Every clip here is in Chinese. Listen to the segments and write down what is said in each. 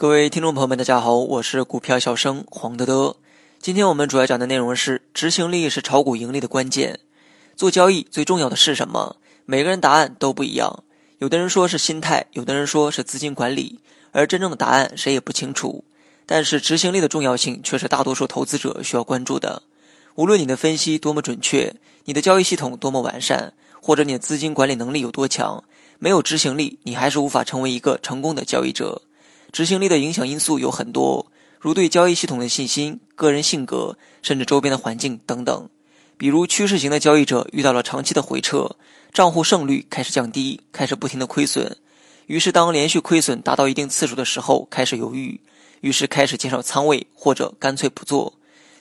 各位听众朋友们，大家好，我是股票小生黄德德。今天我们主要讲的内容是：执行力是炒股盈利的关键。做交易最重要的是什么？每个人答案都不一样。有的人说是心态，有的人说是资金管理，而真正的答案谁也不清楚。但是执行力的重要性却是大多数投资者需要关注的。无论你的分析多么准确，你的交易系统多么完善，或者你的资金管理能力有多强，没有执行力，你还是无法成为一个成功的交易者。执行力的影响因素有很多，如对交易系统的信心、个人性格，甚至周边的环境等等。比如趋势型的交易者遇到了长期的回撤，账户胜率开始降低，开始不停的亏损。于是当连续亏损达到一定次数的时候，开始犹豫，于是开始减少仓位或者干脆不做。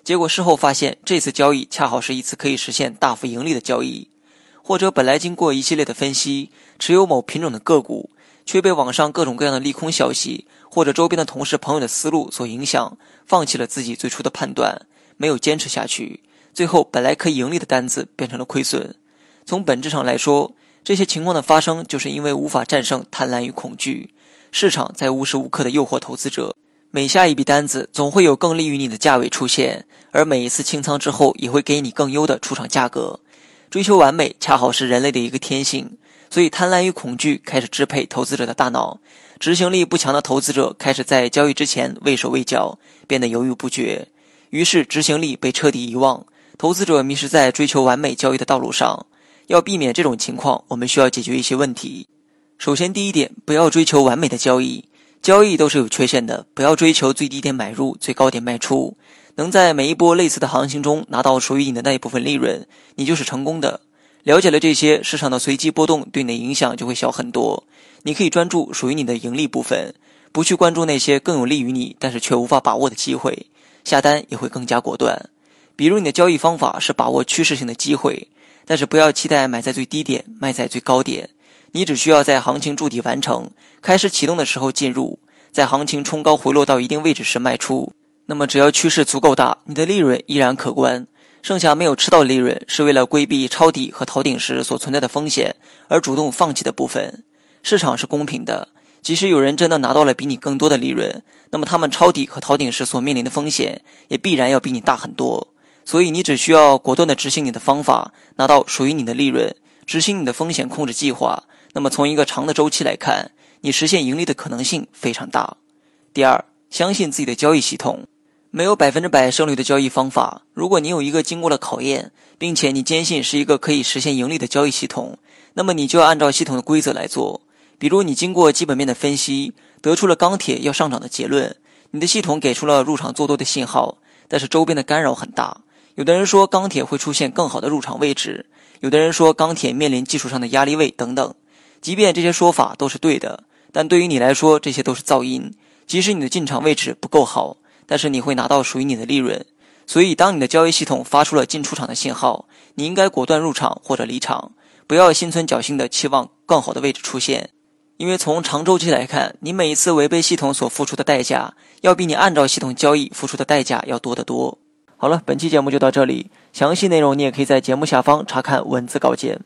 结果事后发现，这次交易恰好是一次可以实现大幅盈利的交易。或者本来经过一系列的分析，持有某品种的个股。却被网上各种各样的利空消息，或者周边的同事朋友的思路所影响，放弃了自己最初的判断，没有坚持下去，最后本来可以盈利的单子变成了亏损。从本质上来说，这些情况的发生，就是因为无法战胜贪婪与恐惧。市场在无时无刻的诱惑投资者，每下一笔单子，总会有更利于你的价位出现，而每一次清仓之后，也会给你更优的出场价格。追求完美，恰好是人类的一个天性。所以，贪婪与恐惧开始支配投资者的大脑。执行力不强的投资者开始在交易之前畏手畏脚，变得犹豫不决。于是，执行力被彻底遗忘。投资者迷失在追求完美交易的道路上。要避免这种情况，我们需要解决一些问题。首先，第一点，不要追求完美的交易。交易都是有缺陷的，不要追求最低点买入，最高点卖出。能在每一波类似的行情中拿到属于你的那一部分利润，你就是成功的。了解了这些，市场的随机波动对你的影响就会小很多。你可以专注属于你的盈利部分，不去关注那些更有利于你但是却无法把握的机会，下单也会更加果断。比如你的交易方法是把握趋势性的机会，但是不要期待买在最低点，卖在最高点。你只需要在行情筑底完成、开始启动的时候进入，在行情冲高回落到一定位置时卖出。那么只要趋势足够大，你的利润依然可观。剩下没有吃到利润，是为了规避抄底和逃顶时所存在的风险而主动放弃的部分。市场是公平的，即使有人真的拿到了比你更多的利润，那么他们抄底和逃顶时所面临的风险也必然要比你大很多。所以你只需要果断地执行你的方法，拿到属于你的利润，执行你的风险控制计划。那么从一个长的周期来看，你实现盈利的可能性非常大。第二，相信自己的交易系统。没有百分之百胜率的交易方法。如果你有一个经过了考验，并且你坚信是一个可以实现盈利的交易系统，那么你就要按照系统的规则来做。比如，你经过基本面的分析，得出了钢铁要上涨的结论，你的系统给出了入场做多的信号，但是周边的干扰很大。有的人说钢铁会出现更好的入场位置，有的人说钢铁面临技术上的压力位等等。即便这些说法都是对的，但对于你来说，这些都是噪音。即使你的进场位置不够好。但是你会拿到属于你的利润，所以当你的交易系统发出了进出场的信号，你应该果断入场或者离场，不要心存侥幸的期望更好的位置出现，因为从长周期来看，你每一次违背系统所付出的代价，要比你按照系统交易付出的代价要多得多。好了，本期节目就到这里，详细内容你也可以在节目下方查看文字稿件。